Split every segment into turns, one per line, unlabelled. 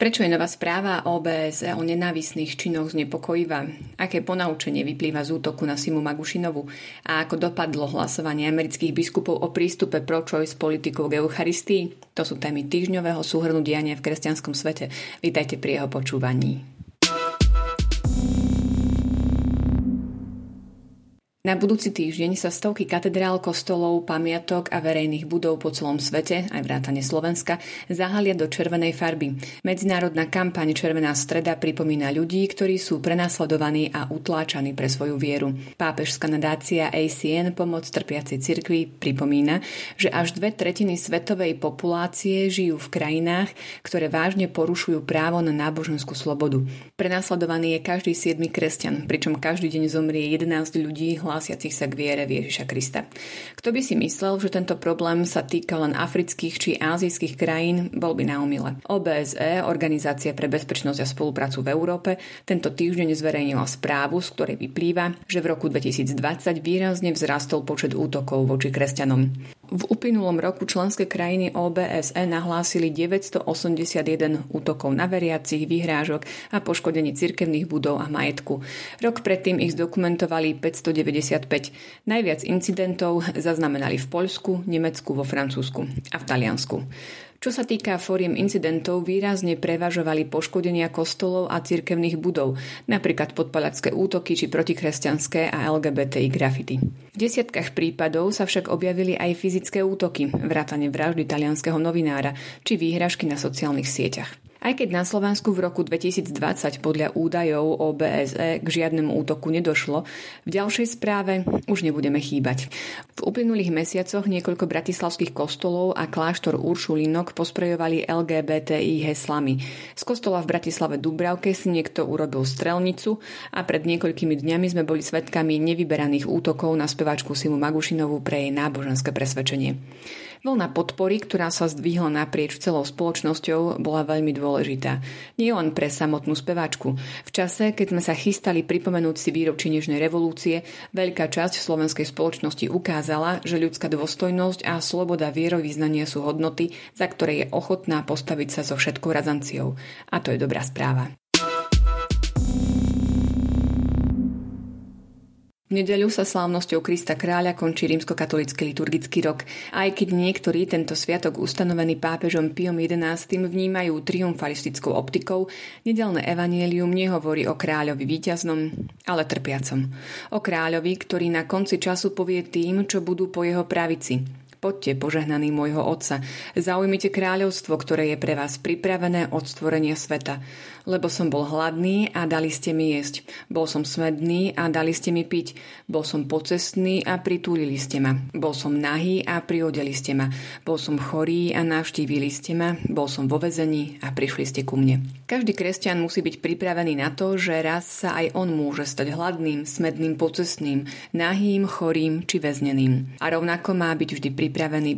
Prečo je nová správa OBS o nenávisných činoch znepokojivá? Aké ponaučenie vyplýva z útoku na Simu Magušinovu? A ako dopadlo hlasovanie amerických biskupov o prístupe pro-choice politikov k Eucharistii? To sú témy týždňového súhrnu diania v kresťanskom svete. Vítajte pri jeho počúvaní. Na budúci týždeň sa stovky katedrál, kostolov, pamiatok a verejných budov po celom svete, aj vrátane Slovenska, zahalia do červenej farby. Medzinárodná kampaň Červená streda pripomína ľudí, ktorí sú prenasledovaní a utláčaní pre svoju vieru. Pápežská nadácia ACN Pomoc trpiacej cirkvi pripomína, že až dve tretiny svetovej populácie žijú v krajinách, ktoré vážne porušujú právo na náboženskú slobodu. Prenasledovaný je každý siedmy kresťan, pričom každý deň zomrie 11 ľudí hlásiacich sa k viere v Ježiša Krista. Kto by si myslel, že tento problém sa týka len afrických či azijských krajín, bol by na omyle. OBSE, Organizácia pre bezpečnosť a spoluprácu v Európe, tento týždeň zverejnila správu, z ktorej vyplýva, že v roku 2020 výrazne vzrastol počet útokov voči kresťanom. V uplynulom roku členské krajiny OBSE nahlásili 981 útokov na veriacich, vyhrážok a poškodení cirkevných budov a majetku. Rok predtým ich zdokumentovali 595. Najviac incidentov zaznamenali v Poľsku, Nemecku, vo Francúzsku a v Taliansku. Čo sa týka fóriem incidentov, výrazne prevažovali poškodenia kostolov a cirkevných budov, napríklad podpalacké útoky či protikresťanské a LGBTI grafity. V desiatkách prípadov sa však objavili aj fyzické útoky, vrátane vraždy talianského novinára či výhražky na sociálnych sieťach. Aj keď na Slovensku v roku 2020 podľa údajov o BSE k žiadnemu útoku nedošlo, v ďalšej správe už nebudeme chýbať. V uplynulých mesiacoch niekoľko bratislavských kostolov a kláštor Uršulinok posprejovali LGBTI heslami. Z kostola v Bratislave Dubravke si niekto urobil strelnicu a pred niekoľkými dňami sme boli svetkami nevyberaných útokov na speváčku Simu Magušinovú pre jej náboženské presvedčenie. Vlna podpory, ktorá sa zdvihla naprieč celou spoločnosťou, bola veľmi dôležitá. Nie len pre samotnú speváčku. V čase, keď sme sa chystali pripomenúť si výročí Nežnej revolúcie, veľká časť slovenskej spoločnosti ukázala, že ľudská dôstojnosť a sloboda vierovýznania sú hodnoty, za ktoré je ochotná postaviť sa so všetkou razanciou. A to je dobrá správa. Nedeľu sa slávnosťou Krista kráľa končí rímskokatolický liturgický rok. Aj keď niektorí tento sviatok ustanovený pápežom Piom XI vnímajú triumfalistickou optikou, nedelné evanielium nehovorí o kráľovi víťaznom, ale trpiacom. O kráľovi, ktorý na konci času povie tým, čo budú po jeho pravici. Poďte, požehnaný môjho Otca, zaujmite kráľovstvo, ktoré je pre vás pripravené od stvorenia sveta lebo som bol hladný a dali ste mi jesť. Bol som smedný a dali ste mi piť. Bol som pocestný a pritúlili ste ma. Bol som nahý a priodeli ste ma. Bol som chorý a navštívili ste ma. Bol som vo vezení a prišli ste ku mne. Každý kresťan musí byť pripravený na to, že raz sa aj on môže stať hladným, smedným, pocestným, nahým, chorým či väzneným. A rovnako má byť vždy pripravený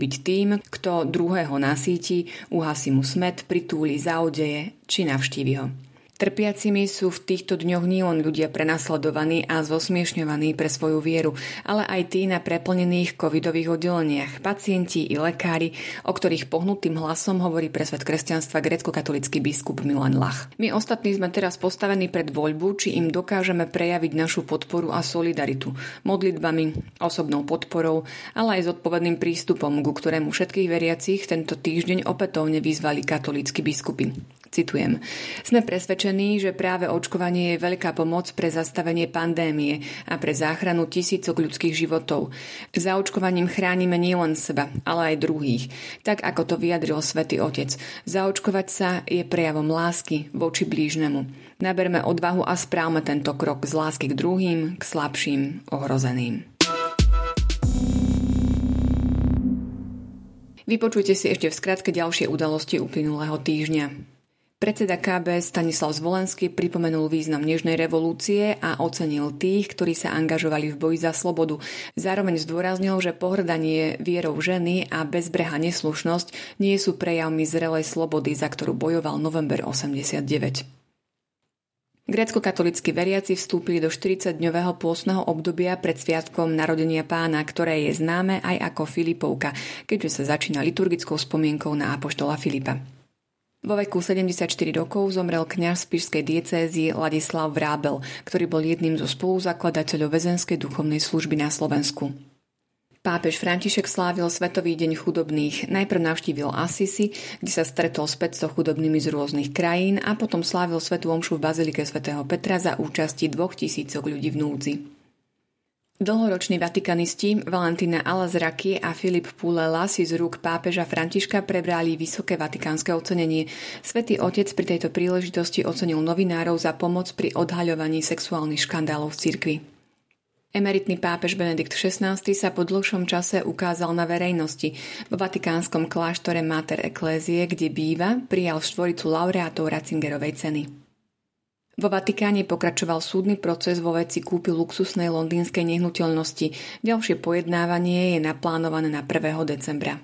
byť tým, kto druhého nasíti, uhasí mu smet, pritúli, zaodeje či navštívi ho. Trpiacimi sú v týchto dňoch nielen ľudia prenasledovaní a zosmiešňovaní pre svoju vieru, ale aj tí na preplnených covidových oddeleniach, pacienti i lekári, o ktorých pohnutým hlasom hovorí pre svet kresťanstva grecko-katolický biskup Milan Lach. My ostatní sme teraz postavení pred voľbu, či im dokážeme prejaviť našu podporu a solidaritu modlitbami, osobnou podporou, ale aj zodpovedným prístupom, ku ktorému všetkých veriacich tento týždeň opätovne vyzvali katolícky biskupy. Citujem. Sme presvedčení, že práve očkovanie je veľká pomoc pre zastavenie pandémie a pre záchranu tisícok ľudských životov. Za očkovaním chránime nielen seba, ale aj druhých. Tak ako to vyjadril svätý Otec. Zaočkovať sa je prejavom lásky voči blížnemu. Naberme odvahu a správme tento krok z lásky k druhým, k slabším, ohrozeným. Vypočujte si ešte v skratke ďalšie udalosti uplynulého týždňa. Predseda KB Stanislav Zvolenský pripomenul význam Nežnej revolúcie a ocenil tých, ktorí sa angažovali v boji za slobodu. Zároveň zdôraznil, že pohrdanie vierou ženy a bezbreha neslušnosť nie sú prejavmi zrelej slobody, za ktorú bojoval november 89. Grécko-katolícky veriaci vstúpili do 40-dňového pôstneho obdobia pred sviatkom narodenia pána, ktoré je známe aj ako Filipovka, keďže sa začína liturgickou spomienkou na apoštola Filipa. Vo veku 74 rokov zomrel kňaz z Pišskej diecézy Ladislav Vrábel, ktorý bol jedným zo spoluzakladateľov väzenskej duchovnej služby na Slovensku. Pápež František slávil Svetový deň chudobných. Najprv navštívil Assisi, kde sa stretol s 500 chudobnými z rôznych krajín a potom slávil Svetú omšu v Bazilike svätého Petra za účasti dvoch tisícok ľudí v núdzi. Dlhoroční vatikanisti Valentina Alazraki a Filip Pulela si z rúk pápeža Františka prebrali vysoké vatikánske ocenenie. Svetý otec pri tejto príležitosti ocenil novinárov za pomoc pri odhaľovaní sexuálnych škandálov v cirkvi. Emeritný pápež Benedikt XVI sa po dlhšom čase ukázal na verejnosti. Vo vatikánskom kláštore Mater Ecclesiae, kde býva, prijal štvoricu laureátov Ratzingerovej ceny. Vo Vatikáne pokračoval súdny proces vo veci kúpy luxusnej londýnskej nehnuteľnosti. Ďalšie pojednávanie je naplánované na 1. decembra.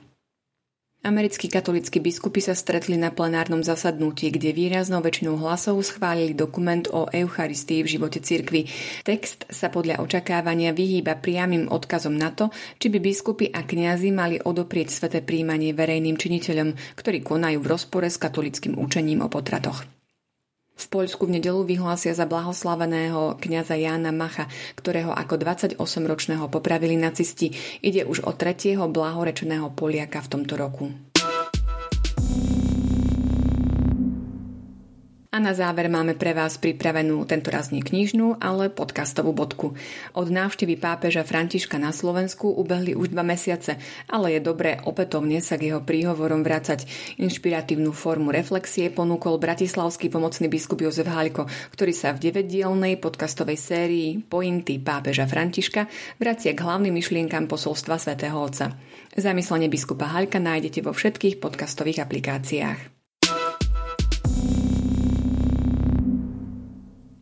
Americkí katolíckí biskupy sa stretli na plenárnom zasadnutí, kde výraznou väčšinou hlasov schválili dokument o Eucharistii v živote cirkvy. Text sa podľa očakávania vyhýba priamým odkazom na to, či by biskupy a kňazi mali odoprieť sveté príjmanie verejným činiteľom, ktorí konajú v rozpore s katolickým učením o potratoch. V Poľsku v nedelu vyhlásia za blahoslaveného kňaza Jána Macha, ktorého ako 28-ročného popravili nacisti. Ide už o tretieho blahorečeného Poliaka v tomto roku. A na záver máme pre vás pripravenú tentoraz nie knižnú, ale podcastovú bodku. Od návštevy pápeža Františka na Slovensku ubehli už dva mesiace, ale je dobré opätovne sa k jeho príhovorom vracať. Inšpiratívnu formu reflexie ponúkol bratislavský pomocný biskup Jozef Haliko, ktorý sa v deveddielnej podcastovej sérii Pointy pápeža Františka vracia k hlavným myšlienkam posolstva svätého Otca. Zamyslenie biskupa Halka nájdete vo všetkých podcastových aplikáciách.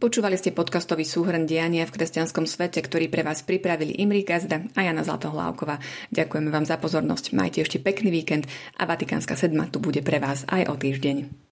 Počúvali ste podcastový súhrn diania v kresťanskom svete, ktorý pre vás pripravili Imri Gazda a Jana Zlatohlávková. Ďakujeme vám za pozornosť, majte ešte pekný víkend a Vatikánska sedma tu bude pre vás aj o týždeň.